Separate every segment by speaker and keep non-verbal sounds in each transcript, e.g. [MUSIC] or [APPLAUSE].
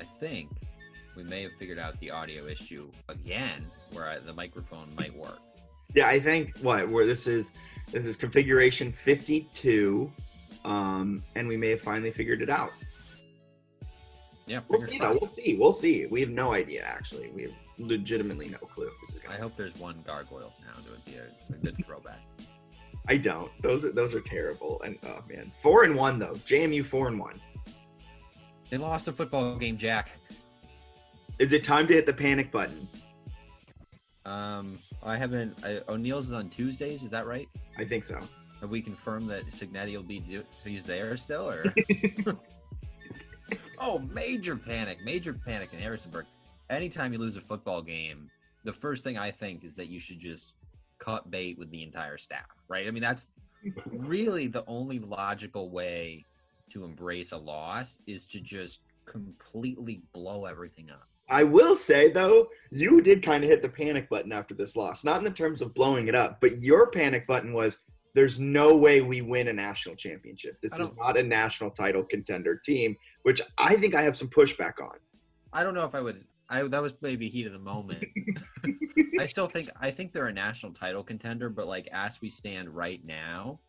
Speaker 1: I think we may have figured out the audio issue again, where I, the microphone might work.
Speaker 2: Yeah, I think what where this is this is configuration 52, um, and we may have finally figured it out.
Speaker 1: Yeah,
Speaker 2: We'll see though. We'll see. We'll see. We have no idea actually. We have legitimately no clue if this is
Speaker 1: I
Speaker 2: going. to
Speaker 1: hope there's one gargoyle sound. It would be a, a good throwback. [LAUGHS]
Speaker 2: I don't. Those are those are terrible. And oh man, four and one though. JMU four and one.
Speaker 1: They lost a football game, Jack.
Speaker 2: Is it time to hit the panic button?
Speaker 1: Um, I haven't. I, O'Neill's is on Tuesdays. Is that right?
Speaker 2: I think so.
Speaker 1: Have we confirmed that Cignetti will be he's there still, or? [LAUGHS] oh, major panic! Major panic in Harrisonburg. Anytime you lose a football game, the first thing I think is that you should just cut bait with the entire staff, right? I mean, that's really the only logical way to embrace a loss is to just completely blow everything up.
Speaker 2: I will say though, you did kind of hit the panic button after this loss. Not in the terms of blowing it up, but your panic button was there's no way we win a national championship. This is not a national title contender team, which I think I have some pushback on.
Speaker 1: I don't know if I would. I that was maybe heat of the moment. [LAUGHS] I still think I think they're a national title contender, but like as we stand right now,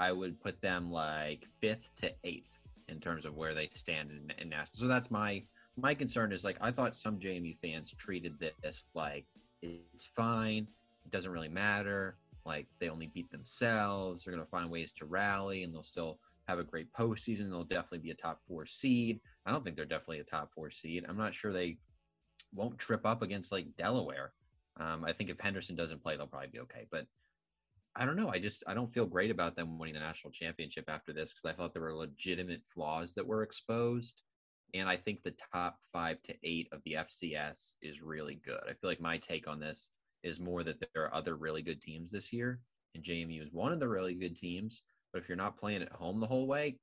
Speaker 1: I would put them like fifth to eighth in terms of where they stand in, in national. So that's my my concern is like I thought some JMU fans treated this like it's fine, it doesn't really matter. Like they only beat themselves. They're gonna find ways to rally, and they'll still have a great postseason. They'll definitely be a top four seed. I don't think they're definitely a top four seed. I'm not sure they won't trip up against like Delaware. Um, I think if Henderson doesn't play, they'll probably be okay. But I don't know. I just I don't feel great about them winning the national championship after this because I thought there were legitimate flaws that were exposed. And I think the top five to eight of the FCS is really good. I feel like my take on this is more that there are other really good teams this year, and JMU is one of the really good teams. But if you're not playing at home the whole way,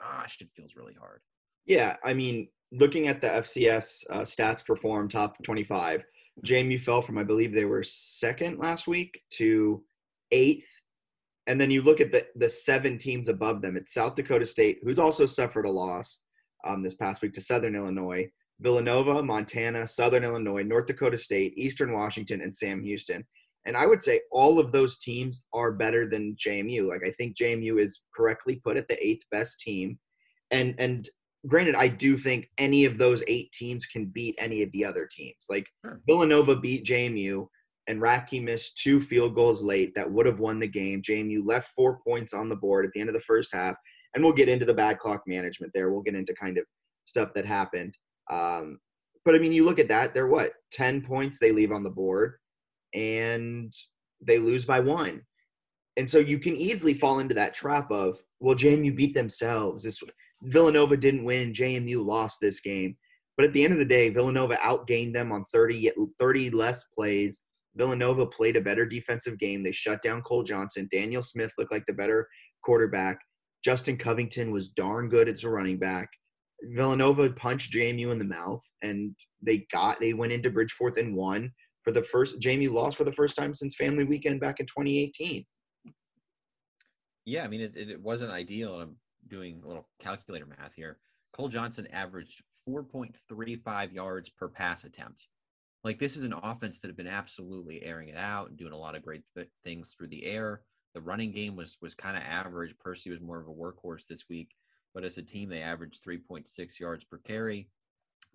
Speaker 1: gosh, it feels really hard.
Speaker 2: Yeah, I mean, looking at the FCS uh, stats perform top 25, JMU fell from, I believe they were second last week to eighth. And then you look at the, the seven teams above them. It's South Dakota State, who's also suffered a loss um, this past week to Southern Illinois, Villanova, Montana, Southern Illinois, North Dakota State, Eastern Washington, and Sam Houston. And I would say all of those teams are better than JMU. Like I think JMU is correctly put at the eighth best team. And and granted, I do think any of those eight teams can beat any of the other teams. Like
Speaker 1: Sure.
Speaker 2: Villanova beat JMU, and Ratke missed two field goals late that would have won the game. JMU left four points on the board at the end of the first half, and we'll get into the bad clock management there. We'll get into kind of stuff that happened. Um, but I mean, you look at that; they're what ten points they leave on the board, and they lose by one. And so you can easily fall into that trap of, well, JMU beat themselves. This Villanova didn't win. JMU lost this game. But at the end of the day, Villanova outgained them on 30, 30 less plays. Villanova played a better defensive game. They shut down Cole Johnson. Daniel Smith looked like the better quarterback. Justin Covington was darn good as a running back. Villanova punched JMU in the mouth, and they got they went into Bridgeforth and won. for the first. JMU lost for the first time since Family Weekend back in 2018.
Speaker 1: Yeah, I mean, it, it wasn't ideal. I'm doing a little calculator math here. Cole Johnson averaged 4.35 yards per pass attempt. Like, this is an offense that had been absolutely airing it out and doing a lot of great th- things through the air. The running game was was kind of average. Percy was more of a workhorse this week, but as a team, they averaged 3.6 yards per carry.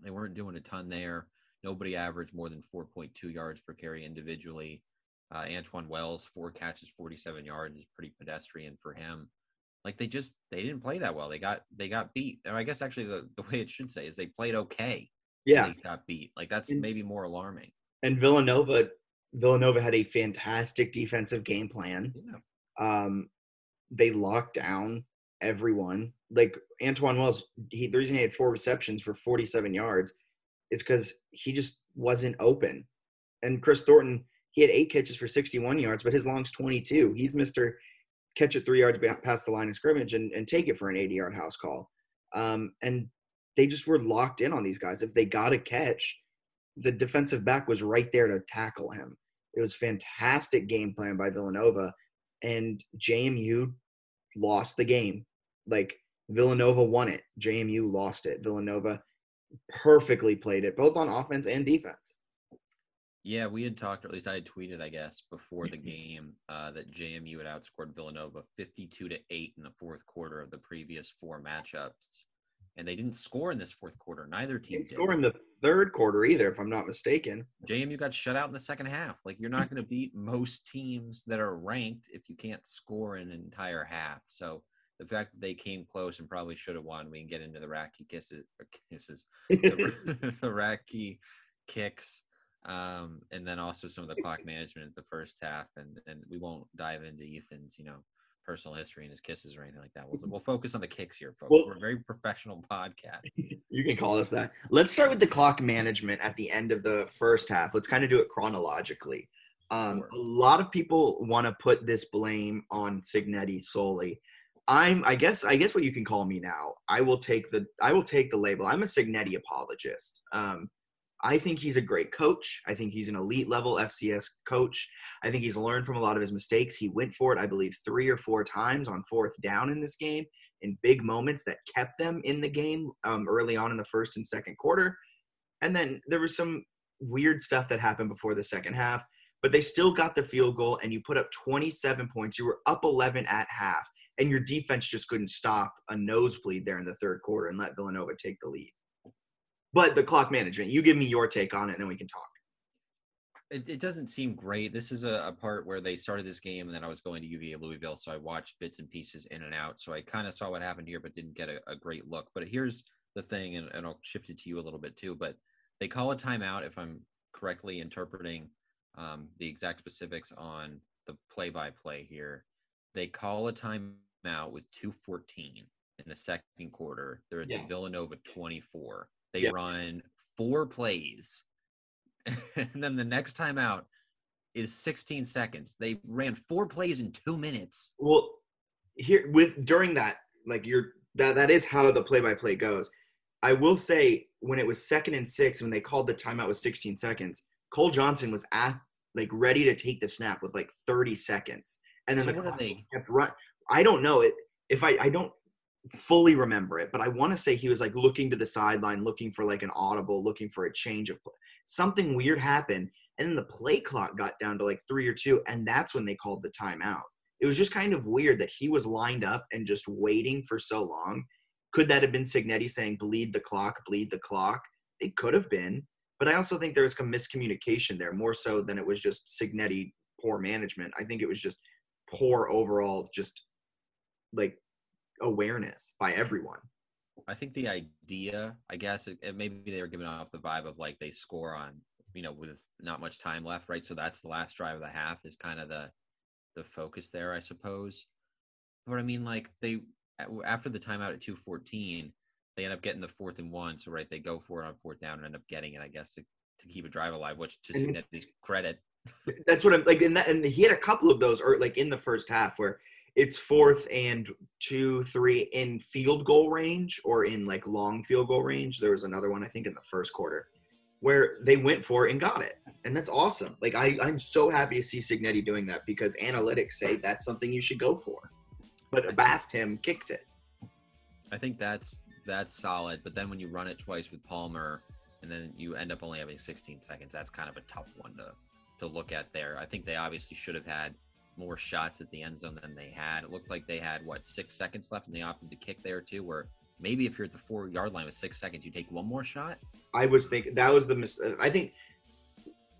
Speaker 1: They weren't doing a ton there. Nobody averaged more than 4.2 yards per carry individually. Uh, Antwane Wells, four catches, 47 yards is pretty pedestrian for him. Like they just they didn't play that well. They got they got beat. Or I guess actually the, the way it should say is they played okay.
Speaker 2: Yeah,
Speaker 1: got beat. Like that's
Speaker 2: And-
Speaker 1: maybe more alarming.
Speaker 2: and Villanova Villanova had a fantastic defensive game plan.
Speaker 1: Yeah.
Speaker 2: Um, they locked down everyone. Like Antwane Wells, he the reason he had four receptions for 47 yards is because he just wasn't open. And Kris Thornton, he had eight catches for 61 yards, but his long's 22. He's Mr. Catch it three yards past the line of scrimmage and, and take it for an 80 yard house call. Um, and they just were locked in on these guys. If they got a catch, the defensive back was right there to tackle him. It was fantastic game plan by Villanova, and JMU lost the game. Like Villanova won it, JMU lost it. Villanova perfectly played it, both on offense and defense.
Speaker 1: Yeah, we had talked, or at least I had tweeted, I guess, before the game uh, that JMU had outscored Villanova 52 to 8 in the fourth quarter of the previous four matchups. And they didn't score in this fourth quarter. Neither team
Speaker 2: Didn't
Speaker 1: did.
Speaker 2: score in the third quarter either, if I'm not mistaken.
Speaker 1: JMU got shut out in the second half. Like you're not going to beat most teams that are ranked if you can't score an entire half. So the fact that they came close and probably should have won, we can get into the Ratke kisses, or kisses, the, [LAUGHS] [LAUGHS] the Ratke kicks, um, and then also some of the clock management in the first half. And and we won't dive into Ethan's, you know, personal history and his kisses or anything like that. We'll, [LAUGHS] we'll focus on the kicks here, folks.
Speaker 2: Well-
Speaker 1: We're a very professional podcast. [LAUGHS]
Speaker 2: You can call us that. Let's start with the clock management at the end of the first half. Let's kind of do it chronologically. Um,
Speaker 1: Sure.
Speaker 2: a lot of people want to put this blame on Cignetti solely. I'm, I guess, I guess what you can call me now. I will take the, I will take the label. I'm a Cignetti apologist. Um, I think he's a great coach. I think he's an elite level FCS coach. I think he's learned from a lot of his mistakes. He went for it, I believe, three or four times on fourth down in this game in big moments that kept them in the game um, early on in the first and second quarter. And then there was some weird stuff that happened before the second half, but they still got the field goal and you put up 27 points. You were up 11 at half, and your defense just couldn't stop a nosebleed there in the third quarter and let Villanova take the lead. But the clock management, you give me your take on it, and then we can talk.
Speaker 1: it, it doesn't seem great. This is a, a part where they started this game, and then I was going to UVA Louisville, so I watched bits and pieces in and out. So I kind of saw what happened here, but didn't get a, a great look. But here's the thing, and, and I'll shift it to you a little bit too. But they call a timeout if I'm correctly interpreting um, the exact specifics on the play-by-play here. They call a timeout with 2:14 in the second quarter. They're at the Villanova 24. They
Speaker 2: Yep.
Speaker 1: run four plays [LAUGHS] and then the next time out is 16 seconds. They ran four plays in two minutes.
Speaker 2: Well, here with during that, like you're that that is how the play by play goes. I will say when it was second and six, when they called the timeout with 16 seconds, Cole Johnson was at like ready to take the snap with like 30 seconds, and then
Speaker 1: So
Speaker 2: the
Speaker 1: what they-
Speaker 2: kept run. I don't know it if I I don't fully remember it, but I want to say he was like looking to the sideline, looking for like an audible, looking for a change of play. Something weird happened, and then the play clock got down to like three or two, and that's when they called the timeout. It was just kind of weird that he was lined up and just waiting for so long. Could that have been Cignetti saying "bleed the clock, bleed the clock"? It could have been, but I also think there was some miscommunication there, more so than it was just Cignetti poor management. I think it was just poor overall, just like awareness by everyone.
Speaker 1: I think the idea, I guess, it, it maybe they were giving off the vibe of like they score on, you know, with not much time left, right? So that's the last drive of the half is kind of the the focus there, I suppose. But I mean, like they after the timeout at two fourteen, they end up getting the fourth and one. So right, they go for it on fourth down and end up getting it, I guess, to, to keep a drive alive, which to
Speaker 2: And-
Speaker 1: Cignetti's credit,
Speaker 2: That's what I'm like. In that, and he had a couple of those, or like in the first half, where it's fourth and two, three in field goal range, or in like long field goal range. There was another one I think in the first quarter, where they went for it and got it. And that's awesome. Like I, I'm so happy to see Cignetti doing that because analytics say that's something you should go for. But Bast him kicks it.
Speaker 1: I think that's that's solid. But then when you run it twice with Palmer, and then you end up only having 16 seconds, that's kind of a tough one to to look at there. I think they obviously should have had more shots at the end zone than they had. It looked like they had what six seconds left, and they opted to kick there too. Where maybe if you're at the four yard line with six seconds, you take one more shot.
Speaker 2: I was thinking that was the mis- I think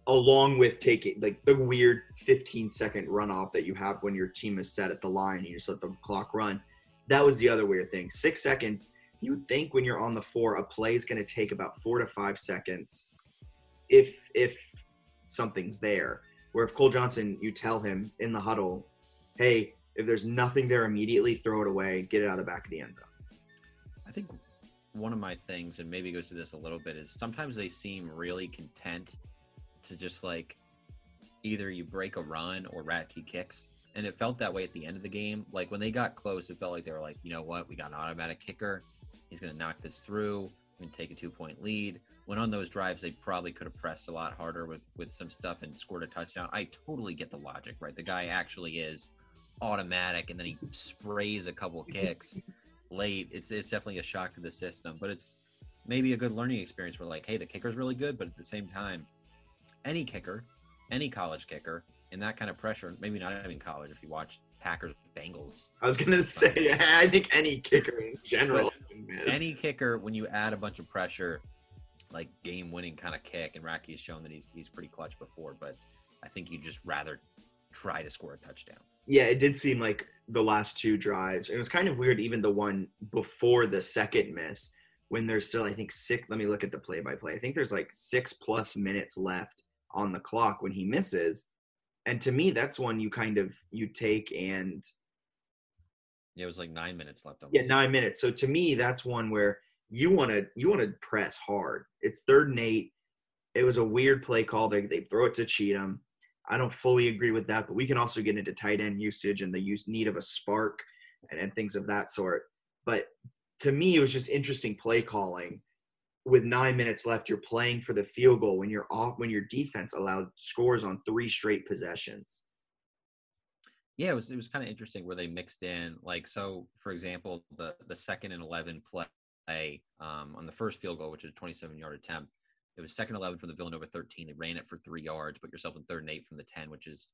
Speaker 2: along with taking like the weird 15 second runoff that you have when your team is set at the line and you just let the clock run. That was the other weird thing. Six seconds. You think when you're on the four, a play is going to take about four to five seconds, if if something's there. Where if Cole Johnson, you tell him in the huddle, hey, if there's nothing there immediately, throw it away, get it out of the back of the end zone.
Speaker 1: I think one of my things, and maybe goes to this a little bit, is sometimes they seem really content to just like either you break a run or Ratke kicks. And it felt that way at the end of the game. Like when they got close, it felt like they were like, you know what, we got an automatic kicker. He's going to knock this through and take a two point lead. When on those drives, they probably could have pressed a lot harder with with some stuff and scored a touchdown. I totally get the logic, right? The guy actually is automatic, and then he sprays a couple [LAUGHS] kicks late. It's it's definitely a shock to the system, but it's maybe a good learning experience. Where like, hey, the kicker's really good, but at the same time, any kicker, any college kicker, in that kind of pressure, maybe not even college. If you watch Packers Bengals,
Speaker 2: I was gonna [LAUGHS] say, I think any kicker in general,
Speaker 1: any kicker when you add a bunch of pressure, like game-winning kind of kick, and Ratke has shown that he's he's pretty clutch before, but I think you just rather try to score a touchdown.
Speaker 2: Yeah, it did seem like the last two drives. It was kind of weird, even the one before the second miss, when there's still, I think, six. Let me look at the play by play. I think there's like six plus minutes left on the clock when he misses. And to me, that's one you kind of you take and
Speaker 1: Yeah, it was like nine minutes left.
Speaker 2: yeah, nine minutes. So to me, that's one where you want to you want to press hard. It's third and eight. It was a weird play call. They they throw it to Cheatham. I don't fully agree with that, but we can also get into tight end usage and the use need of a spark and, and things of that sort. But to me, it was just interesting play calling. With nine minutes left, you're playing for the field goal when you're off when your defense allowed scores on three straight possessions.
Speaker 1: Yeah, it was it was kind of interesting where they mixed in like so. For example, the the second and eleven play um, on the first field goal, which is a 27 yard attempt, it was second 11 from the Villanova 13. They ran it for three yards, put yourself in third and eight from the 10, which is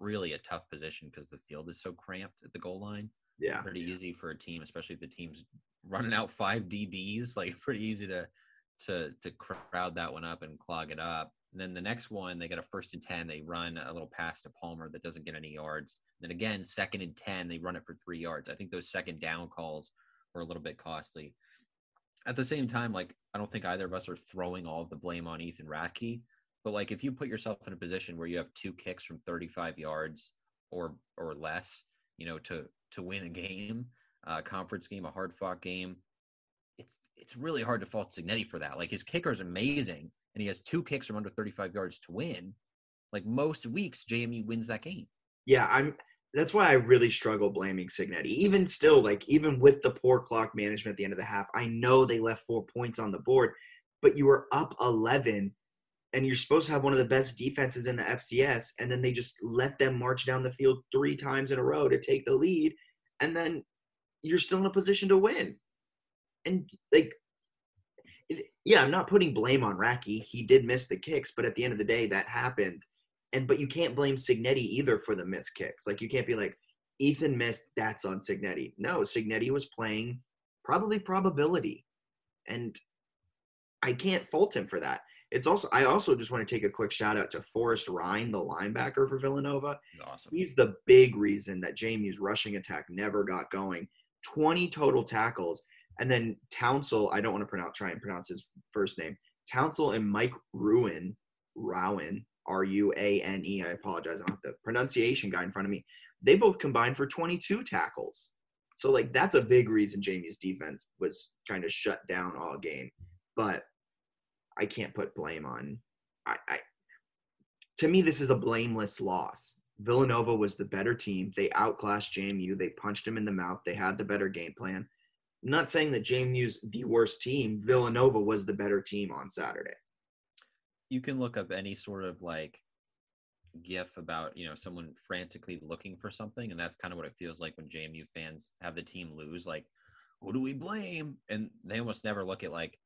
Speaker 1: really a tough position because the field is so cramped at the goal line.
Speaker 2: Yeah.
Speaker 1: Pretty easy for a team, especially if the team's running out five DBs. Like [LAUGHS] pretty easy to to to crowd that one up and clog it up. And then the next one, they got a first and 10. They run a little pass to Palmer that doesn't get any yards. Then again, second and 10, they run it for three yards. I think those second down calls were a little bit costly at the same time, like I don't think either of us are throwing all of the blame on Ethan Ratke. But like if you put yourself in a position where you have two kicks from 35 yards or or less, you know, to to win a game, a conference game, a hard fought game, it's it's really hard to fault Cignetti for that. Like his kicker is amazing, and he has two kicks from under 35 yards to win. Like most weeks, JMU wins that game.
Speaker 2: Yeah, I'm that's why I really struggle blaming Cignetti. Even still, like even with the poor clock management at the end of the half, I know they left four points on the board, but you were up 11 and you're supposed to have one of the best defenses in the FCS, and then they just let them march down the field three times in a row to take the lead, and then you're still in a position to win. And like, yeah, I'm not putting blame on Ratke. He did miss the kicks, but at the end of the day, that happened and but you can't blame Cignetti either for the missed kicks. Like you can't be like Ethan missed, that's on Cignetti. No, Cignetti was playing probably probability, and I can't fault him for that. It's also I also just want to take a quick shout out to Forrest Rhyne, the linebacker for Villanova.
Speaker 1: Awesome.
Speaker 2: He's the big reason that JMU's rushing attack never got going. 20 total tackles. And then Townsell, I don't want to pronounce try and pronounce his first name. Townsell and Mike Ruane, Rowan, R U A N E. I apologize. I don't have the pronunciation guy in front of me. They both combined for 22 tackles. So, like, that's a big reason JMU's defense was kind of shut down all game. But I can't put blame on. I, I to me, this is a blameless loss. Villanova was the better team. They outclassed JMU. They punched him in the mouth. They had the better game plan. I'm not saying that JMU's the worst team. Villanova was the better team on Saturday.
Speaker 1: You can look up any sort of like gif about you know someone frantically looking for something and that's kind of what it feels like when jmu fans have the team lose like who do we blame? And they almost never look at like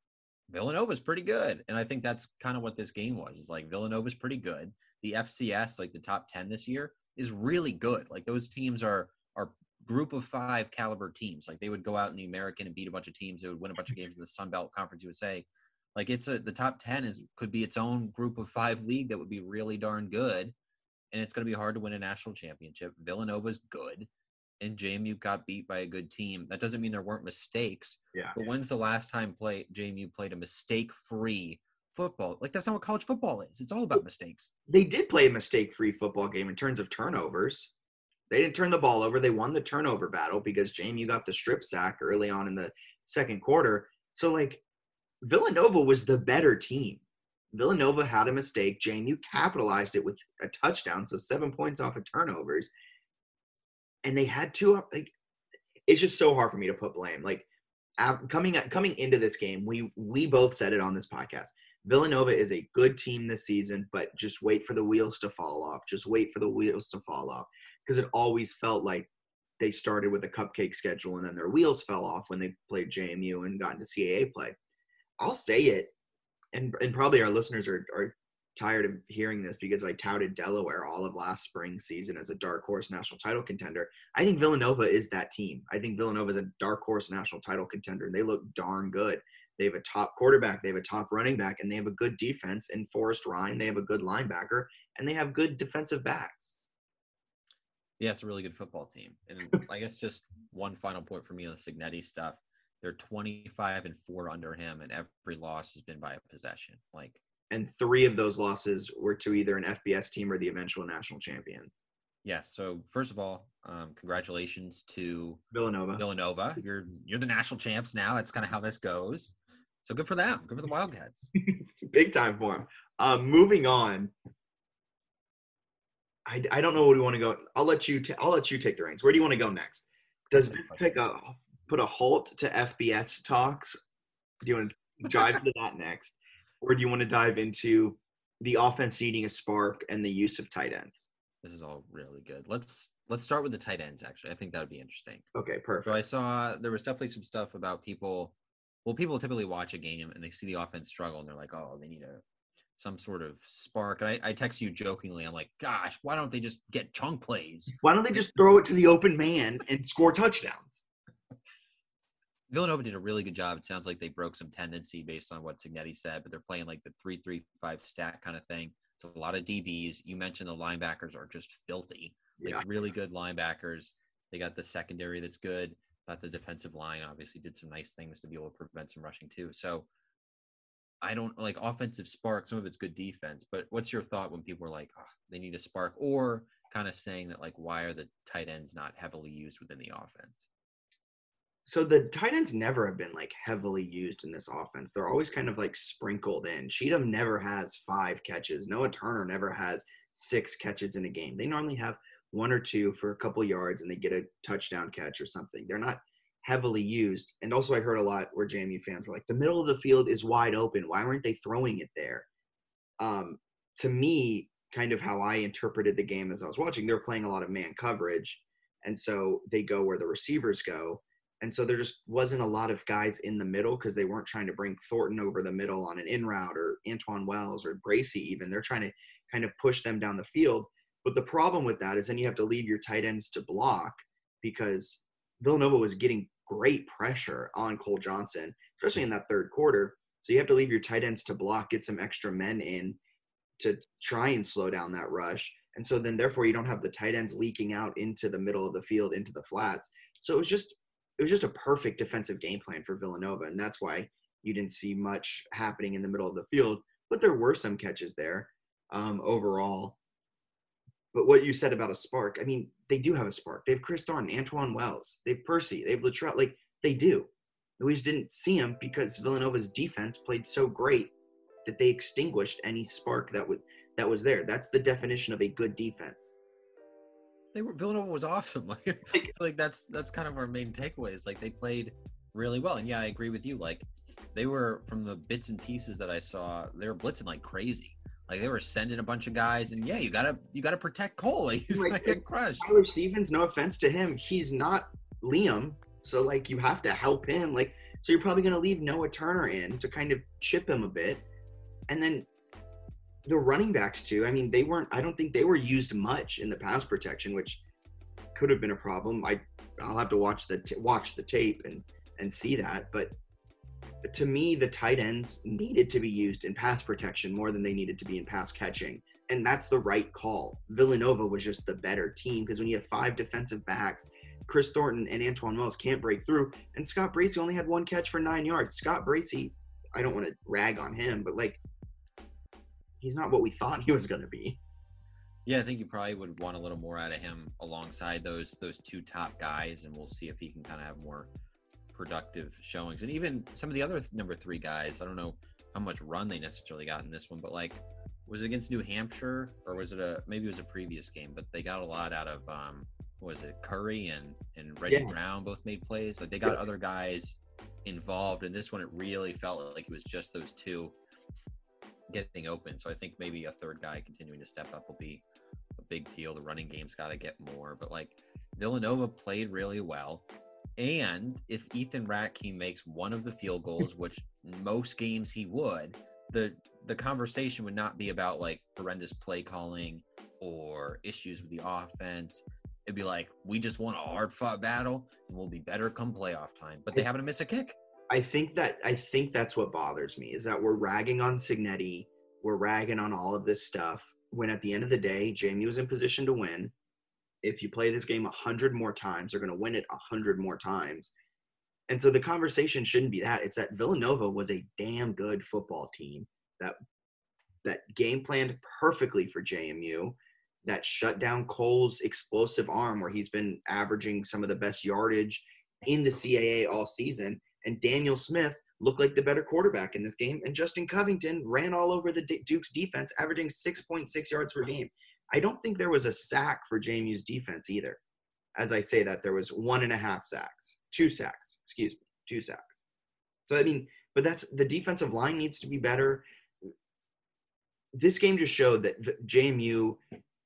Speaker 1: villanova's pretty good. And i think that's kind of what this game was it's like villanova's pretty good. The fcs like the top 10 this year is really good. Like those teams are are group of five caliber teams. Like they would go out in the american and beat a bunch of teams. They would win a bunch of games in the sun belt conference usa like it's a the top 10 is could be its own group of five league that would be really darn good. And it's going to be hard to win a national championship. Villanova's good. And JMU got beat by a good team. That doesn't mean there weren't mistakes.
Speaker 2: Yeah.
Speaker 1: But when's the last time play JMU played a mistake free football? Like that's not what college football is. It's all about mistakes.
Speaker 2: They did play a mistake-free football game in terms of turnovers. They didn't turn the ball over. They won the turnover battle because JMU got the strip sack early on in the second quarter. So like Villanova was the better team. Villanova had a mistake. JMU capitalized it with a touchdown, so seven points off of turnovers. And they had two. Like, it's just so hard for me to put blame. Like, coming coming into this game, we we both said it on this podcast. Villanova is a good team this season, but just wait for the wheels to fall off. Just wait for the wheels to fall off because it always felt like they started with a cupcake schedule and then their wheels fell off when they played JMU and got into CAA play. I'll say it, and and probably our listeners are are tired of hearing this because I touted Delaware all of last spring season as a dark horse national title contender. I think Villanova is that team. I think Villanova is a dark horse national title contender. They look darn good. They have a top quarterback, they have a top running back, and they have a good defense in Forrest Rhyne. They have a good linebacker, and they have good defensive backs.
Speaker 1: Yeah, it's a really good football team. And [LAUGHS] I guess just one final point for me on the Cignetti stuff. They're 25 and four under him, and every loss has been by a possession. Like,
Speaker 2: and three of those losses were to either an FBS team or the eventual national champion.
Speaker 1: Yeah. So first of all, um, congratulations to
Speaker 2: Villanova.
Speaker 1: Villanova, you're you're the national champs now. That's kind of how this goes. So good for them. Good for the Wildcats. [LAUGHS]
Speaker 2: Big time for them. Um, moving on. I, I don't know where we want to go. I'll let you. i I'll let you take the reins. Where do you want to go next? Does this take a put a halt to FBS talks? Do you want to [LAUGHS] dive into that next, or do you want to dive into the offense needing a spark and the use of tight ends?
Speaker 1: This is all really good. Let's let's start with the tight ends. Actually, I think that would be interesting.
Speaker 2: Okay, perfect.
Speaker 1: So I saw there was definitely some stuff about people. Well, people typically watch a game and they see the offense struggle and they're like, "Oh, they need a some sort of spark." And I, I text you jokingly, I'm like, "Gosh, why don't they just get chunk plays?
Speaker 2: Why don't they just throw it to the open man and score touchdowns?"
Speaker 1: Villanova did a really good job. It sounds like they broke some tendency based on what Cignetti said, but they're playing like the three three five stack kind of thing. It's a lot of DBs. You mentioned the linebackers are just filthy. Like
Speaker 2: Yeah.
Speaker 1: really good linebackers. They got the secondary that's good. Thought the defensive line obviously did some nice things to be able to prevent some rushing too. So I don't like offensive spark. Some of it's good defense, but what's your thought when people are like, oh, they need a spark, or kind of saying that like, why are the tight ends not heavily used within the offense?
Speaker 2: So the tight ends never have been like heavily used in this offense. They're always kind of like sprinkled in. Cheatham never has five catches. Noah Turner never has six catches in a game. They normally have one or two for a couple yards and they get a touchdown catch or something. They're not heavily used. And also I heard a lot where JMU fans were like, the middle of the field is wide open. Why weren't they throwing it there? Um, to me, kind of how I interpreted the game as I was watching, they were playing a lot of man coverage. And so they go where the receivers go. And so there just wasn't a lot of guys in the middle because they weren't trying to bring Thornton over the middle on an in route or Antwane Wells or Bracey even. They're trying to kind of push them down the field. But the problem with that is then you have to leave your tight ends to block because Villanova was getting great pressure on Cole Johnson, especially in that third quarter. So you have to leave your tight ends to block, get some extra men in to try and slow down that rush. And so then therefore you don't have the tight ends leaking out into the middle of the field, into the flats. So it was just it was just a perfect defensive game plan for Villanova, and that's why you didn't see much happening in the middle of the field. But there were some catches there um, overall. But what you said about a spark, I mean, they do have a spark. They have Kris Thornton, Antwane Wells, they have Percy, they have Latrell. Like they do. We just didn't see them because Villanova's defense played so great that they extinguished any spark that would that was there. That's the definition of a good defense.
Speaker 1: They were Villanova was awesome. [LAUGHS] Like, [LAUGHS] [LAUGHS] like that's that's kind of our main takeaways. Like they played really well, and yeah, I agree with you. Like they were from the bits and pieces that I saw, they were blitzing like crazy. Like they were sending a bunch of guys, and yeah, you gotta you gotta protect Cole. He's
Speaker 2: Like,
Speaker 1: gonna get crushed.
Speaker 2: Tyler Stevens, no offense to him, he's not Liam. So like you have to help him. Like so you're probably gonna leave Noah Turner in to kind of chip him a bit. And then the running backs too. I mean, they weren't I don't think they were used much in the pass protection, which could have been a problem. I I'll have to watch the t- watch the tape and and see that, but to me the tight ends needed to be used in pass protection more than they needed to be in pass catching and that's the right call. Villanova was just the better team because when you have five defensive backs, Kris Thornton and Antwane Wells can't break through, and Scott Bracey only had one catch for nine yards. Scott Bracey, I don't want to rag on him, but like, he's not what we thought he was going to be.
Speaker 1: Yeah, I think you probably would want a little more out of him alongside those those two top guys, and we'll see if he can kind of have more productive showings. And even some of the other th- number three guys, I don't know how much run they necessarily got in this one, but like, was it against New Hampshire or was it a maybe it was a previous game? But they got a lot out of um, what was it Curry and and Reggie
Speaker 2: Yeah.
Speaker 1: Brown both made plays. Like they got other guys involved. In this one, it really felt like it was just those two getting open. So I think maybe a third guy continuing to step up will be a big deal. The running game's got to get more, but like Villanova played really well. And if Ethan Ratke makes one of the field goals, [LAUGHS] which most games he would, the the conversation would not be about like horrendous play calling or issues with the offense. It'd be like we just won a hard fought battle and we'll be better come playoff time. But they happen to miss a kick.
Speaker 2: I think that I think that's what bothers me is that we're ragging on Cignetti, we're ragging on all of this stuff. When at the end of the day, JMU was in position to win. If you play this game a hundred more times, they're going to win it a hundred more times. And so the conversation shouldn't be that. It's that Villanova was a damn good football team that that game planned perfectly for JMU, that shut down Cole's explosive arm, where he's been averaging some of the best yardage in the CAA all season and Daniel Smith looked like the better quarterback in this game. And Justin Covington ran all over the Duke's defense, averaging 6.6 yards per game. I don't think there was a sack for JMU's defense either. As I say that, there was one and a half sacks, two sacks, excuse me, two sacks. So, I mean, but that's the defensive line needs to be better. This game just showed that JMU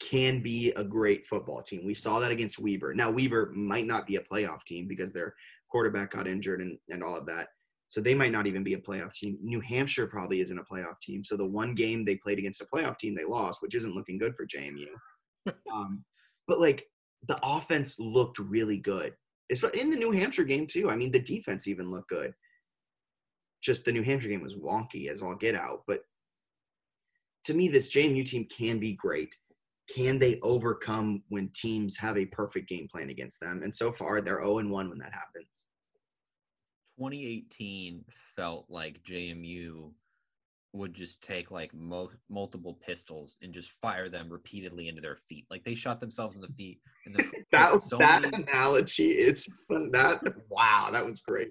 Speaker 2: can be a great football team. We saw that against Weber. Now, Weber might not be a playoff team because they're quarterback got injured and, and all of that. So they might not even be a playoff team. New Hampshire probably isn't a playoff team. So the one game they played against a playoff team, they lost, which isn't looking good for JMU. [LAUGHS] um, but like the offense looked really good. It's in the New Hampshire game too. I mean, the defense even looked good. Just the New Hampshire game was wonky as all get out. But to me, this JMU team can be great. Can they overcome when teams have a perfect game plan against them? And so far, they're 0 1 when that happens.
Speaker 1: 2018 felt like JMU would just take like mo- multiple pistols and just fire them repeatedly into their feet. Like they shot themselves in the feet. And then [LAUGHS]
Speaker 2: That
Speaker 1: hit so
Speaker 2: that
Speaker 1: many-
Speaker 2: analogy is fun. That wow, that was great.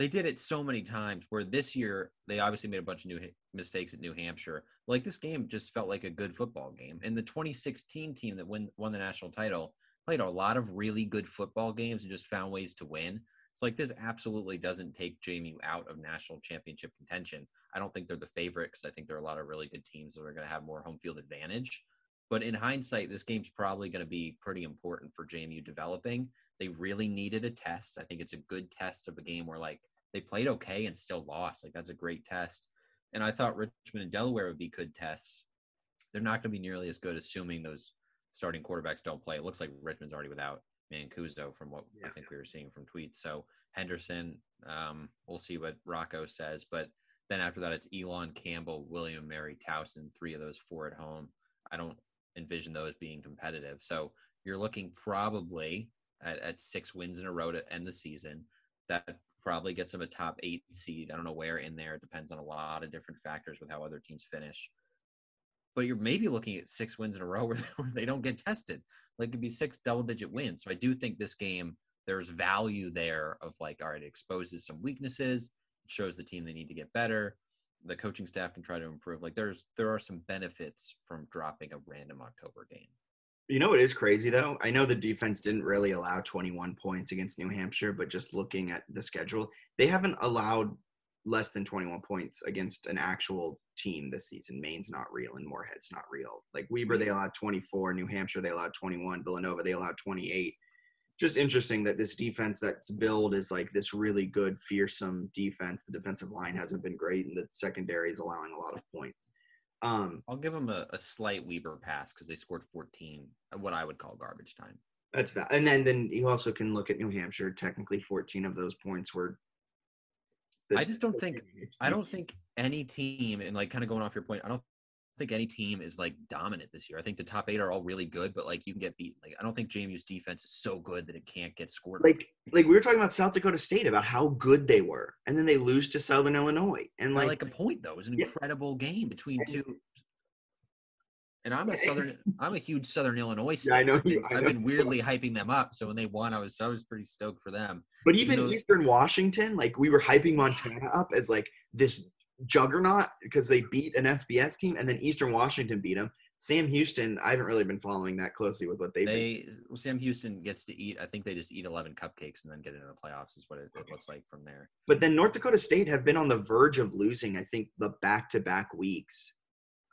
Speaker 1: They did it so many times. Where this year they obviously made a bunch of new ha- mistakes at New Hampshire. Like this game just felt like a good football game. And the 2016 team that win, won the national title played a lot of really good football games and just found ways to win. It's like this absolutely doesn't take JMU out of national championship contention. I don't think they're the favorite because I think there are a lot of really good teams that are going to have more home field advantage. But in hindsight, this game's probably going to be pretty important for JMU developing. They really needed a test. I think it's a good test of a game where like they played okay and still lost. Like that's a great test. And I thought Richmond and Delaware would be good tests. They're not going to be nearly as good, assuming those starting quarterbacks don't play. It looks like Richmond's already without Mancuso from what I think we were seeing from tweets. So Henderson, um, we'll see what Rocco says. But then after that, it's Elon Campbell, William Mary Towson, three of those four at home. I don't envision those being competitive. So you're looking probably at, at six wins in a row to end the season. That probably gets them a top eight seed. I don't know where in there. It depends on a lot of different factors with how other teams finish. But you're maybe looking at six wins in a row [LAUGHS] where, they don't get tested. Like it'd be six double digit wins. So I do think this game, there's value there of like, all right, it exposes some weaknesses, it shows the team they need to get better. The coaching staff can try to improve. Like there's there are some benefits from dropping a random October game.
Speaker 2: You know what is crazy though? I know the defense didn't really allow 21 points against New Hampshire, but just looking at the schedule, they haven't allowed less than 21 points against an actual team this season. Maine's not real and Morehead's not real. Like Weber, they allowed 24. New Hampshire, they allowed 21. Villanova, they allowed 28. Just interesting that this defense that's built is like this really good, fearsome defense. The defensive line hasn't been great, and the secondary is allowing a lot of points. Um,
Speaker 1: I'll give them a, a slight Weber pass because they scored 14, what I would call garbage time.
Speaker 2: that's va- and then then you also can look at New Hampshire. Technically, 14 of those points were. the-
Speaker 1: I just don't think I don't think any team, and like kind of going off your point, I don't think any team is like dominant this year. I think the top eight are all really good, but like you can get beat. Like I don't think JMU's defense is so good that it can't get scored.
Speaker 2: like like we were talking about South Dakota State about how good they were, and then they lose to Southern Illinois, and like,
Speaker 1: like, a point though. It was an
Speaker 2: Yeah.
Speaker 1: incredible game between
Speaker 2: And-
Speaker 1: two. And I'm a southern. I'm a huge Southern Illinois.
Speaker 2: Yeah, I know you- I
Speaker 1: I've
Speaker 2: know
Speaker 1: been weirdly hyping them up. So when they won, I was I was pretty stoked for them.
Speaker 2: But
Speaker 1: even
Speaker 2: Eastern Washington, like we were hyping Montana up as like this juggernaut because they beat an FBS team, and then Eastern Washington beat them. Sam Houston, I haven't really been following that closely with what they've been.
Speaker 1: They Sam Houston gets to eat. I think they just eat 11 cupcakes and then get into the playoffs. Is what it, it looks like from there.
Speaker 2: But then North Dakota State have been on the verge of losing. I think the back-to-back weeks.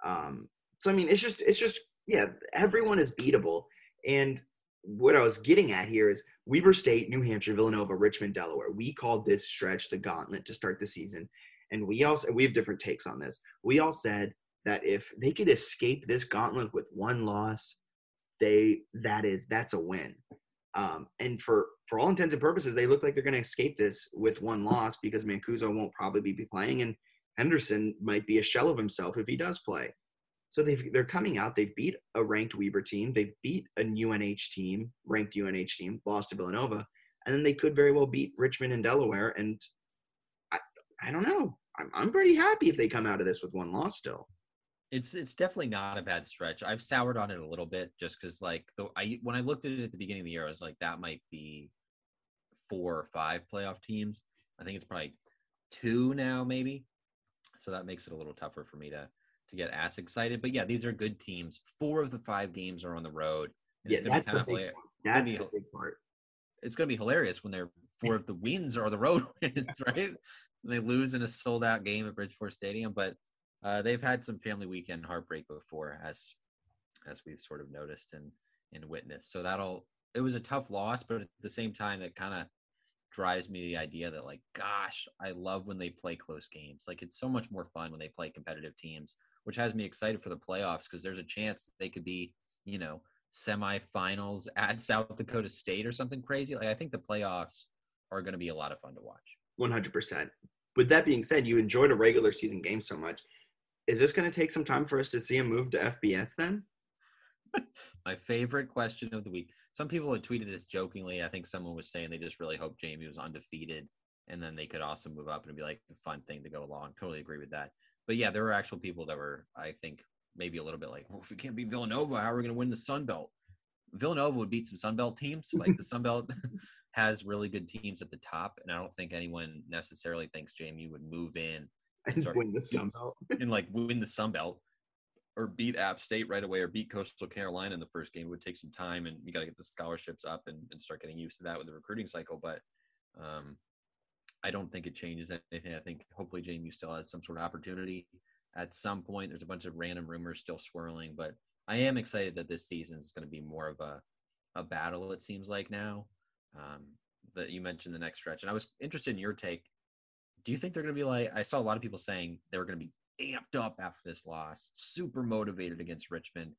Speaker 2: Um, so I mean, it's just it's just yeah, everyone is beatable. And what I was getting at here is Weber State, New Hampshire, Villanova, Richmond, Delaware. We called this stretch the gauntlet to start the season, and we also we have different takes on this. We all said that if they could escape this gauntlet with one loss, they that is that's a win. Um, and for for all intents and purposes, they look like they're going to escape this with one loss because Mancuso won't probably be playing, and Henderson might be a shell of himself if he does play. So they've they're coming out. They've beat a ranked Weber team. They've beat a UNH team, ranked UNH team, lost to Villanova, and then they could very well beat Richmond and Delaware. And I don't know. I'm I'm pretty happy if they come out of this with one loss still.
Speaker 1: It's it's definitely not a bad stretch. I've soured on it a little bit just because like the I when I looked at it at the beginning of the year, I was like that might be four or five playoff teams. I think it's probably two now, maybe. So that makes it a little tougher for me to to get as excited. But yeah, these are good teams. Four of the five games are on the road.
Speaker 2: Yeah,
Speaker 1: it's gonna be
Speaker 2: that's the big That's the big part.
Speaker 1: it's gonna be hilarious when they're four of the wins are the road [LAUGHS] wins, right? They lose in a sold out game at Bridgeforth Stadium. But uh, they've had some family weekend heartbreak before, as as we've sort of noticed and and witnessed. So that'll it was a tough loss, but at the same time, it kind of drives me the idea that like, gosh, I love when they play close games. Like it's so much more fun when they play competitive teams, which has me excited for the playoffs because there's a chance they could be, you know, semifinals [LAUGHS] at South Dakota State or something crazy. Like I think the playoffs are going to be a lot of fun to watch.
Speaker 2: One hundred percent. With that being said, you enjoyed a regular season game so much. Is this going to take some time for us to see him move to FBS then? [LAUGHS]
Speaker 1: My favorite question of the week. Some people had tweeted this jokingly. I think someone was saying they just really hope JMU was undefeated and then they could also move up and be like a fun thing to go along. Totally agree with that. But yeah, there were actual people that were, I think, maybe a little bit like, well, if we can't beat Villanova, how are we going to win the Sun Belt? Villanova would beat some Sun Belt teams. Like the Sun Belt [LAUGHS] has really good teams at the top, and I don't think anyone necessarily thinks JMU would move in
Speaker 2: And
Speaker 1: Sorry.
Speaker 2: win the Sun Belt. [LAUGHS]
Speaker 1: and like win the Sun Belt or beat App State right away or beat Coastal Carolina in the first game. It would take some time and you got to get the scholarships up and, and start getting used to that with the recruiting cycle. But um, I don't think it changes anything. I think hopefully JMU still has some sort of opportunity at some point. There's a bunch of random rumors still swirling, but I am excited that this season is going to be more of a, a battle, it seems like now. Um, that you mentioned the next stretch. And I was interested in your take. Do you think they're going to be like, I saw a lot of people saying they were going to be amped up after this loss, super motivated against Richmond.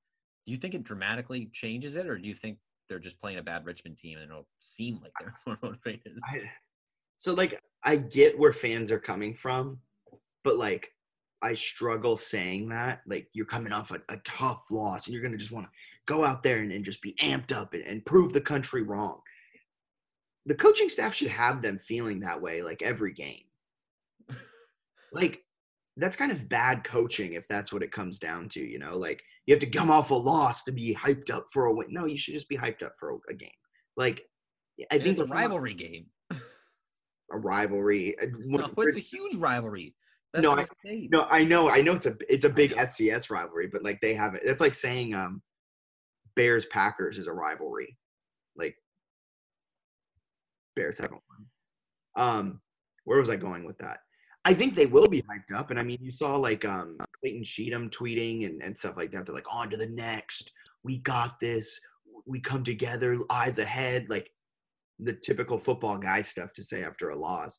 Speaker 1: Do you think it dramatically changes it, or do you think they're just playing a bad Richmond team and it'll seem like they're [LAUGHS] more motivated?
Speaker 2: I, so like I get where fans are coming from, but like I struggle saying that. Like you're coming off a, a tough loss and you're gonna just want to go out there and, and just be amped up and, and prove the country wrong. The coaching staff should have them feeling that way like every game. like that's kind of bad coaching if that's what it comes down to, you know, like you have to come off a loss to be hyped up for a win. No, you should just be hyped up for a, a game. Like I
Speaker 1: And
Speaker 2: think
Speaker 1: it's a
Speaker 2: we're coming off
Speaker 1: rivalry game.
Speaker 2: a rivalry.
Speaker 1: No, it's a huge rivalry. That's
Speaker 2: No, I-
Speaker 1: state.
Speaker 2: No, I know, I know it's a it's a big. FCS rivalry, but like they have it. That's like saying um Bears Packers is a rivalry. Like Bears haven't won. Um, where was I going with that? I think they will be hyped up. And I mean, you saw like um Clayton Cheatham tweeting and, and stuff like that. They're like, on to the next. We got this. We come together, eyes ahead. Like the typical football guy stuff to say after a loss.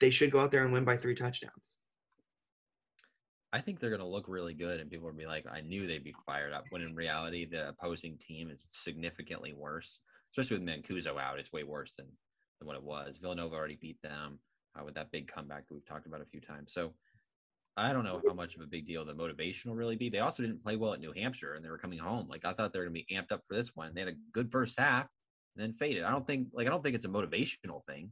Speaker 2: They should go out there and win by three touchdowns.
Speaker 1: I think they're going to look really good, and people will be like, "I knew they'd be fired up." When in reality, the opposing team is significantly worse. Especially with Mancuso out, it's way worse than than what it was. Villanova already beat them uh, with that big comeback that we've talked about a few times. So I don't know how much of a big deal the motivation will really be. They also didn't play well at New Hampshire, and they were coming home. Like I thought they were going to be amped up for this one. They had a good first half, and then faded. I don't think like I don't think it's a motivational thing.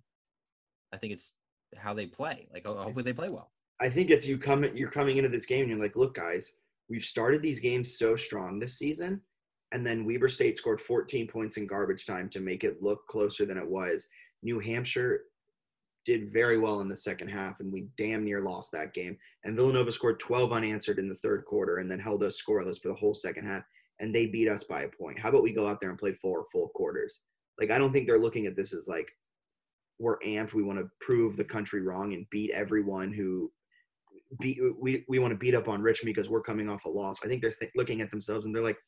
Speaker 1: I think it's how they play. Like hopefully they play well.
Speaker 2: I think it's you come you're coming into this game and you're like, look, guys, we've started these games so strong this season, and then Weber State scored 14 points in garbage time to make it look closer than it was. New Hampshire did very well in the second half, and we damn near lost that game. And Villanova scored 12 unanswered in the third quarter, and then held us scoreless for the whole second half, and they beat us by a point. How about we go out there and play four full quarters? Like I don't think they're looking at this as like we're amped. We want to prove the country wrong and beat everyone who beat we, we want to beat up on Richmond because we're coming off a loss. I think they're th- looking at themselves and they're like,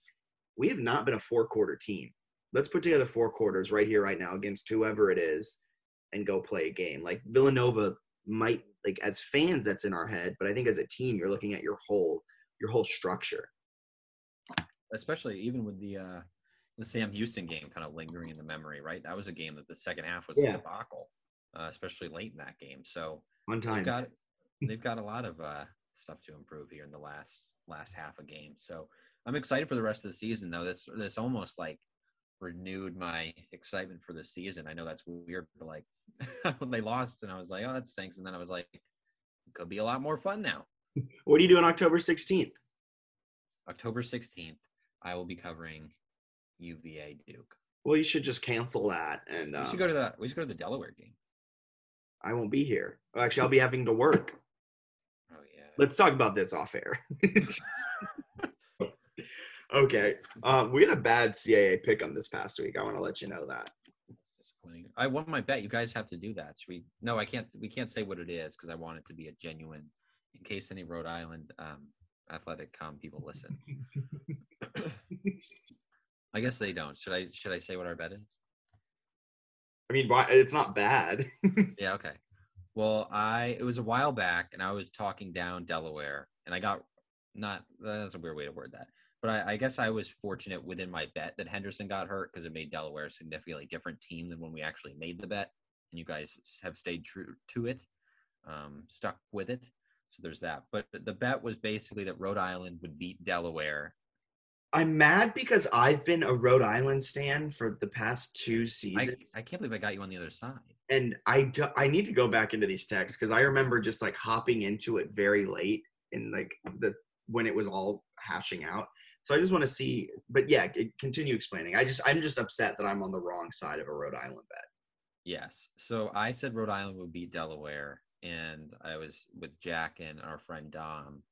Speaker 2: we have not been a four quarter team. Let's put together four quarters right here, right now against whoever it is and go play a game. Like Villanova might like as fans that's in our head, but I think as a team you're looking at your whole your whole structure.
Speaker 1: Especially even with the uh the Sam Houston game kind of lingering in the memory, right? That was a game that the second half was
Speaker 2: Yeah.
Speaker 1: a debacle, uh, especially late in that game. So
Speaker 2: one time.
Speaker 1: they've got [LAUGHS] they've got a lot of uh, stuff to improve here in the last last half of game. So I'm excited for the rest of the season, though. This this almost like renewed my excitement for the season. I know that's weird, but like [LAUGHS] when they lost, and I was like, oh, that stinks, and then I was like, it could be a lot more fun now. [LAUGHS]
Speaker 2: What do you do on October 16th?
Speaker 1: October 16th, I will be covering UVA Duke.
Speaker 2: Well, you should just cancel that and
Speaker 1: We
Speaker 2: um,
Speaker 1: should go to the we should go to the Delaware game.
Speaker 2: I won't be here. Actually, I'll be having to work.
Speaker 1: Oh yeah.
Speaker 2: Let's talk about this off air. [LAUGHS] okay. Um, we had a bad CAA pick on this past week. I want to let you know that.
Speaker 1: Disappointing. I won my bet. You guys have to do that. Should we? No, I can't. We can't say what it is because I want it to be a genuine. In case any Rhode Island um, athletic com people listen, [LAUGHS] I guess they don't. Should I? Should I say what our bet is?
Speaker 2: I mean, why- it's not bad. [LAUGHS]
Speaker 1: Yeah. Okay. Well, I it was a while back, and I was talking down Delaware, and I got not. That's a weird way to word that. But I, I guess I was fortunate within my bet that Henderson got hurt because it made Delaware a significantly different team than when we actually made the bet, and you guys have stayed true to it, um, stuck with it. So there's that. But the bet was basically that Rhode Island would beat Delaware.
Speaker 2: I'm mad because I've been a Rhode Island stan for the past two
Speaker 1: I,
Speaker 2: seasons.
Speaker 1: I can't believe I got you on the other side.
Speaker 2: and I, do, I need to go back into these texts because I remember just like hopping into it very late in like the when it was all hashing out. So I just want to see, but yeah, continue explaining. I just I'm just upset that I'm on the wrong side of a Rhode Island bet.
Speaker 1: Yes. So I said Rhode Island would beat Delaware, and I was with Jack and our friend Dom.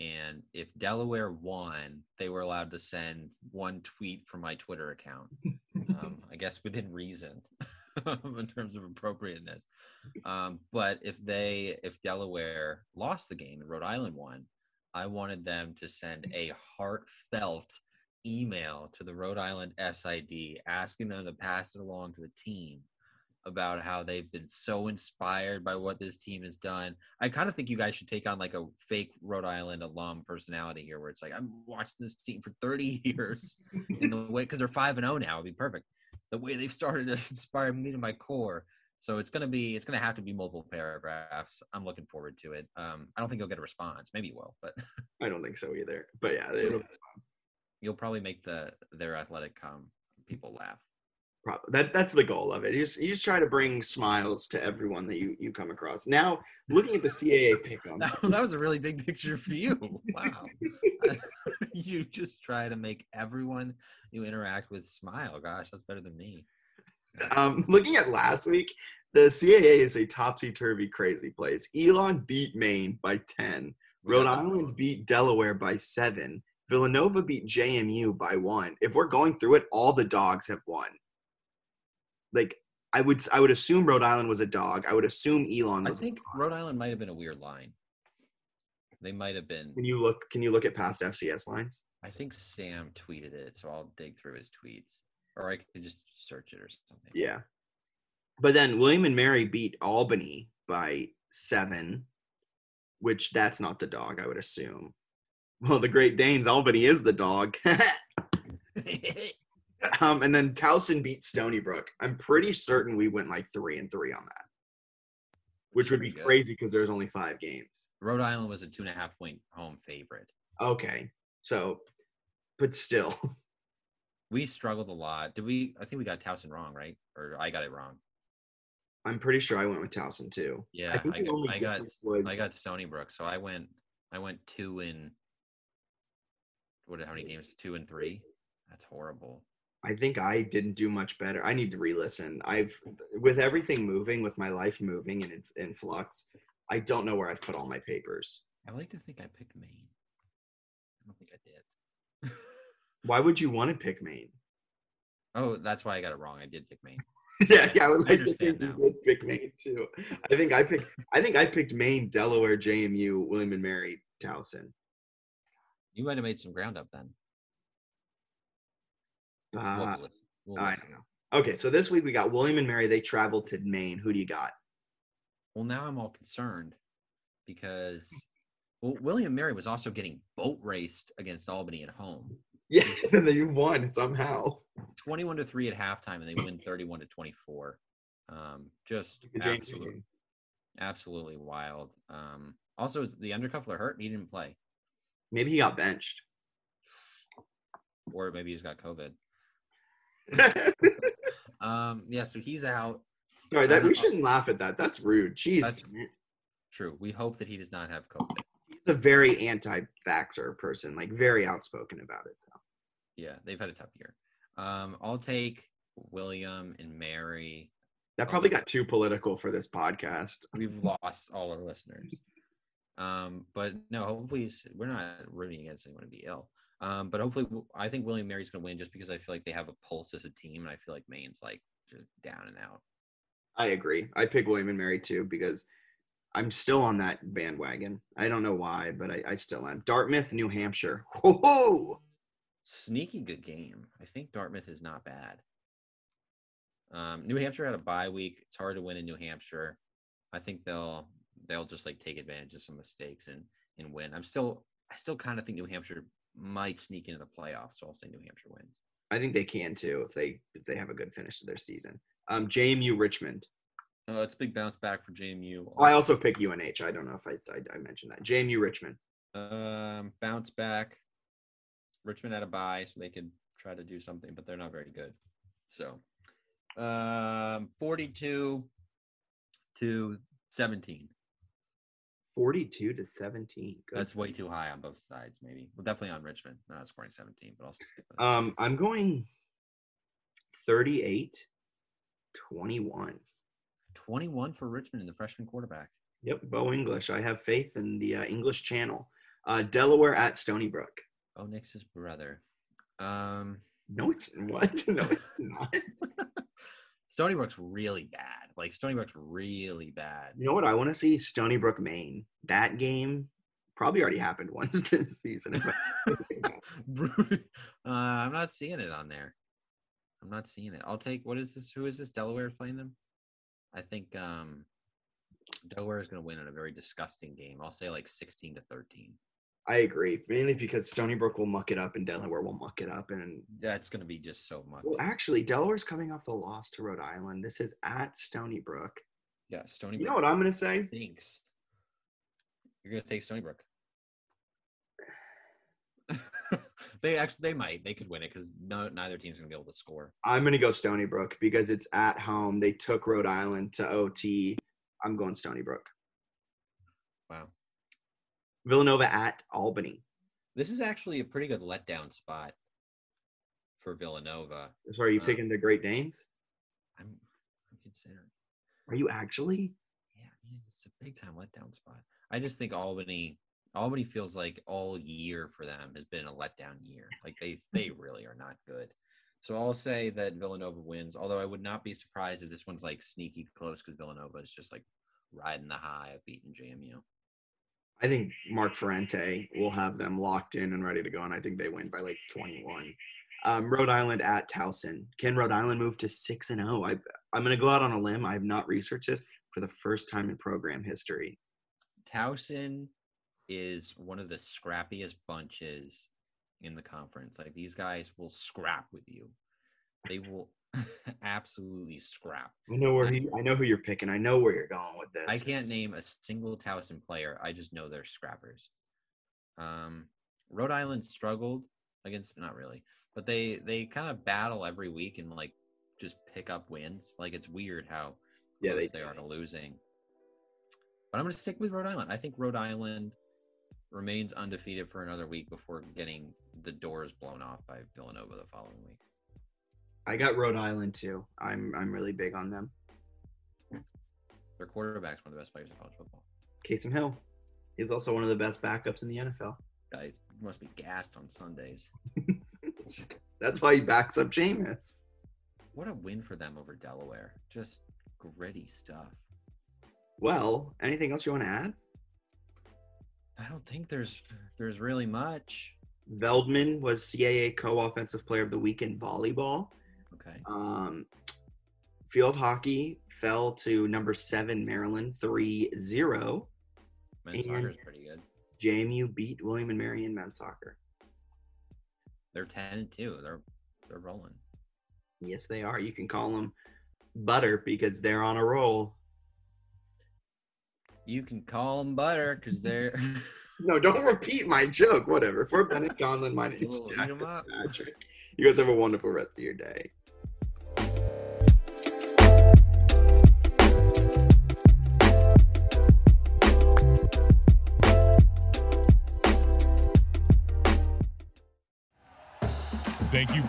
Speaker 1: And if Delaware won, they were allowed to send one tweet from my Twitter account. [LAUGHS] Um, I guess within reason, [LAUGHS] in terms of appropriateness. Um, but if they, if Delaware lost the game and Rhode Island won, I wanted them to send a heartfelt email to the Rhode Island SID asking them to pass it along to the team about how they've been so inspired by what this team has done. I kind of think you guys should take on like a fake Rhode Island alum personality here, where it's like I'm watching this team for 30 [LAUGHS] years in the way because they're five and zero now. It'd be perfect. The way they've started has [LAUGHS] inspired me to my core. So it's gonna be it's gonna have to be multiple paragraphs. I'm looking forward to it. Um, I don't think you'll get a response. Maybe you will, but [LAUGHS]
Speaker 2: I don't think so either. But yeah, it'll,
Speaker 1: you'll probably make the their athletic com people laugh.
Speaker 2: prob- that that's the goal of it. You just you just try to bring smiles to everyone that you you come across. Now, looking at the CAA [LAUGHS] pick on
Speaker 1: That, that was a really big picture for you. Wow. [LAUGHS] you just try to make everyone you interact with smile. Gosh, that's better than me.
Speaker 2: Um, [LAUGHS] looking at last week, the CAA is a topsy turvy crazy place. Elon beat Maine by 10. Rhode Island beat Delaware by 7. Villanova beat JMU by 1. If we're going through it, all the dogs have won. Like, I would I would assume Rhode Island was a dog. I would assume Elon
Speaker 1: I think. Rhode Island might have been a weird line. They might have been.
Speaker 2: Can you look? Can you look at past FCS lines?
Speaker 1: I think Sam tweeted it, so I'll dig through his tweets, or I could just search it or something.
Speaker 2: Yeah. But then William and Mary beat Albany by seven, which that's not the dog, I would assume. Well, the Great Danes, Albany is the dog. [LAUGHS] um, and then Towson beat Stony Brook. I'm pretty certain we went like three and three on that, which would be
Speaker 1: good.
Speaker 2: crazy because there's only five games.
Speaker 1: Rhode Island was a two and a half point home favorite.
Speaker 2: Okay. So, but still, [LAUGHS]
Speaker 1: We struggled a lot. Did we? I think we got Towson wrong, right? Or I got it wrong.
Speaker 2: I'm pretty sure I went with Towson too.
Speaker 1: Yeah,
Speaker 2: I think
Speaker 1: I
Speaker 2: the
Speaker 1: got,
Speaker 2: only
Speaker 1: I got,
Speaker 2: was
Speaker 1: I got Stony Brook, so I went, I went two and what? How many games? Two and three. That's horrible.
Speaker 2: I think I didn't do much better. I need to re-listen. I've with everything moving, with my life moving and in, in flux. I don't know where I've put all my papers.
Speaker 1: I like to think I picked Maine. I don't think I did.
Speaker 2: Why would you want to pick Maine?
Speaker 1: oh, that's why I got it wrong. I did pick Maine. [LAUGHS]
Speaker 2: yeah, yeah, I would
Speaker 1: I
Speaker 2: like to think
Speaker 1: now.
Speaker 2: you did pick Maine too. I think I picked. I think I picked Maine, Delaware, JMU, William and Mary, Towson.
Speaker 1: You might have made some ground up then. We'll
Speaker 2: Uh,
Speaker 1: listen. We'll
Speaker 2: I don't know. Okay, so this week we got William and Mary. They traveled to Maine. Who do you got?
Speaker 1: Well, now I'm all concerned because well, William Mary was also getting boat raced against Albany at home.
Speaker 2: Yeah, and then you won somehow.
Speaker 1: 21 to 3 at halftime and they win 31 to 24 um just absolutely, absolutely wild um also is the undercuffler hurt he didn't play
Speaker 2: Maybe he got benched.
Speaker 1: or maybe he's got covid [LAUGHS] um yeah so he's out
Speaker 2: Sorry, that we shouldn't laugh at that. That's rude. Jeez,
Speaker 1: That's- true we hope that he does not have covid
Speaker 2: he's a very anti-vaxxer person, like very outspoken about it. So
Speaker 1: yeah they've had a tough year um i'll take william and mary
Speaker 2: that probably got too political for this podcast. [LAUGHS]
Speaker 1: we've lost all our listeners. Um, but no, hopefully we're not rooting against anyone to be ill. Um, but hopefully, I think William Mary's going to win just because I feel like they have a pulse as a team, and I feel like Maine's like just down and out.
Speaker 2: I agree. I pick William and Mary too because I'm still on that bandwagon. I don't know why, but I, I still am. Dartmouth, New Hampshire. [LAUGHS] Ho ho!
Speaker 1: Sneaky good game. I think Dartmouth is not bad. Um, New Hampshire had a bye week. It's hard to win in New Hampshire. I think they'll they'll just like take advantage of some mistakes and and win. I'm still I still kind of think New Hampshire might sneak into the playoffs, so I'll say New Hampshire wins.
Speaker 2: I think they can too if they if they have a good finish to their season. Um, JMU Richmond.
Speaker 1: Oh, it's a big bounce back for JMU.
Speaker 2: Oh, I also pick UNH. I don't know if I I, I mentioned that. JMU Richmond.
Speaker 1: um bounce back. Richmond had a bye, so they could try to do something, but they're not very good. So, um, forty-two to seventeen.
Speaker 2: 42 to 17. Good.
Speaker 1: That's way too high on both sides. Maybe, well, definitely on Richmond. They're not scoring seventeen, but also.
Speaker 2: Um, I'm going 38 21.
Speaker 1: Twenty-one for Richmond in the freshman quarterback.
Speaker 2: Yep, Bo English. I have faith in the uh, English channel. Uh, Delaware at Stony Brook.
Speaker 1: Oh, Nick's brother. Um,
Speaker 2: No, it's [LAUGHS] what? No, it's not. [LAUGHS]
Speaker 1: Stony Brook's really bad. Like Stony Brook's really bad.
Speaker 2: You know what I want to see? Stony Brook, Maine. That game probably already happened once [LAUGHS] this season.
Speaker 1: Uh, I'm not seeing it on there. I'm not seeing it. I'll take what is this? Who is this? Delaware playing them? I think um Delaware is going to win in a very disgusting game. I'll say like 16 to 13.
Speaker 2: I agree, mainly because Stony Brook will muck it up and Delaware will muck it up. And
Speaker 1: That's going to be just so much.
Speaker 2: well, actually, Delaware's coming off the loss to Rhode Island. This is at Stony Brook.
Speaker 1: Yeah, Stony Brook.
Speaker 2: You know what I'm going to say?
Speaker 1: Thanks. you're going to take Stony Brook. [LAUGHS] they actually they might they could win it because no neither team's going to be able to score.
Speaker 2: I'm going to go Stony Brook because it's at home. They took Rhode Island to OT. I'm going Stony Brook.
Speaker 1: Wow.
Speaker 2: Villanova at Albany.
Speaker 1: This is actually a pretty good letdown spot for Villanova.
Speaker 2: So are you
Speaker 1: Uh,
Speaker 2: picking the Great Danes?
Speaker 1: I'm, I'm considering.
Speaker 2: Are you actually?
Speaker 1: Yeah, I mean, it's a big time letdown spot. I just think Albany, Albany feels like all year for them has been a letdown year. Like they, [LAUGHS] they really are not good. So I'll say that Villanova wins, although I would not be surprised if this one's like sneaky close because Villanova is just like riding the high of beating JMU.
Speaker 2: I think Mark Ferrante will have them locked in and ready to go, and I think they win by like 21. Um, Rhode Island at Towson. Can Rhode Island move to six and zero? I I'm going to go out on a limb. I have not researched this for the first time in program history.
Speaker 1: Towson is one of the scrappiest bunches in the conference. Like these guys will scrap with you. They will [LAUGHS] absolutely scrap.
Speaker 2: I know where he, I know who you're picking. I know where you're going with this.
Speaker 1: I can't name a single Towson player. I just know they're scrappers. Um, Rhode Island struggled against not really, but they they kind of battle every week and like just pick up wins. Like it's weird how
Speaker 2: Yeah, they
Speaker 1: they, are to losing. But I'm going to stick with Rhode Island. I think Rhode Island remains undefeated for another week before getting the doors blown off by Villanova the following week.
Speaker 2: I got Rhode Island too. I'm I'm really big on them.
Speaker 1: Their quarterback's one of the best players in college football.
Speaker 2: Kasim Hill. He's also one of the best backups in the NFL.
Speaker 1: Guys must be gassed on Sundays. [LAUGHS]
Speaker 2: That's why he backs up Jameis.
Speaker 1: What a win for them over Delaware. Just gritty stuff.
Speaker 2: Well, anything else you want to add?
Speaker 1: I don't think there's there's really much.
Speaker 2: Veldman was CAA co-offensive player of the week in volleyball.
Speaker 1: Okay.
Speaker 2: Um, field hockey fell to number seven Maryland 3-0.
Speaker 1: Men's
Speaker 2: and-
Speaker 1: soccer's pretty good.
Speaker 2: JMU beat William and Mary in men's soccer.
Speaker 1: They're ten and two. They're they're rolling.
Speaker 2: Yes, they are. You can call them butter because they're on a roll.
Speaker 1: You can call them butter because they're [LAUGHS] [LAUGHS]
Speaker 2: No, don't repeat my joke. Whatever. For Bennett Conlon, my
Speaker 1: We'll eat
Speaker 2: Jack. Patrick. You guys have a wonderful rest of your day.